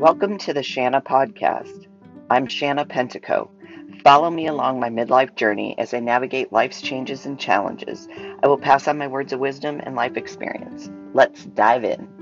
Welcome to the Shanna Podcast. I'm Shanna Pentico. Follow me along my midlife journey as I navigate life's changes and challenges. I will pass on my words of wisdom and life experience. Let's dive in.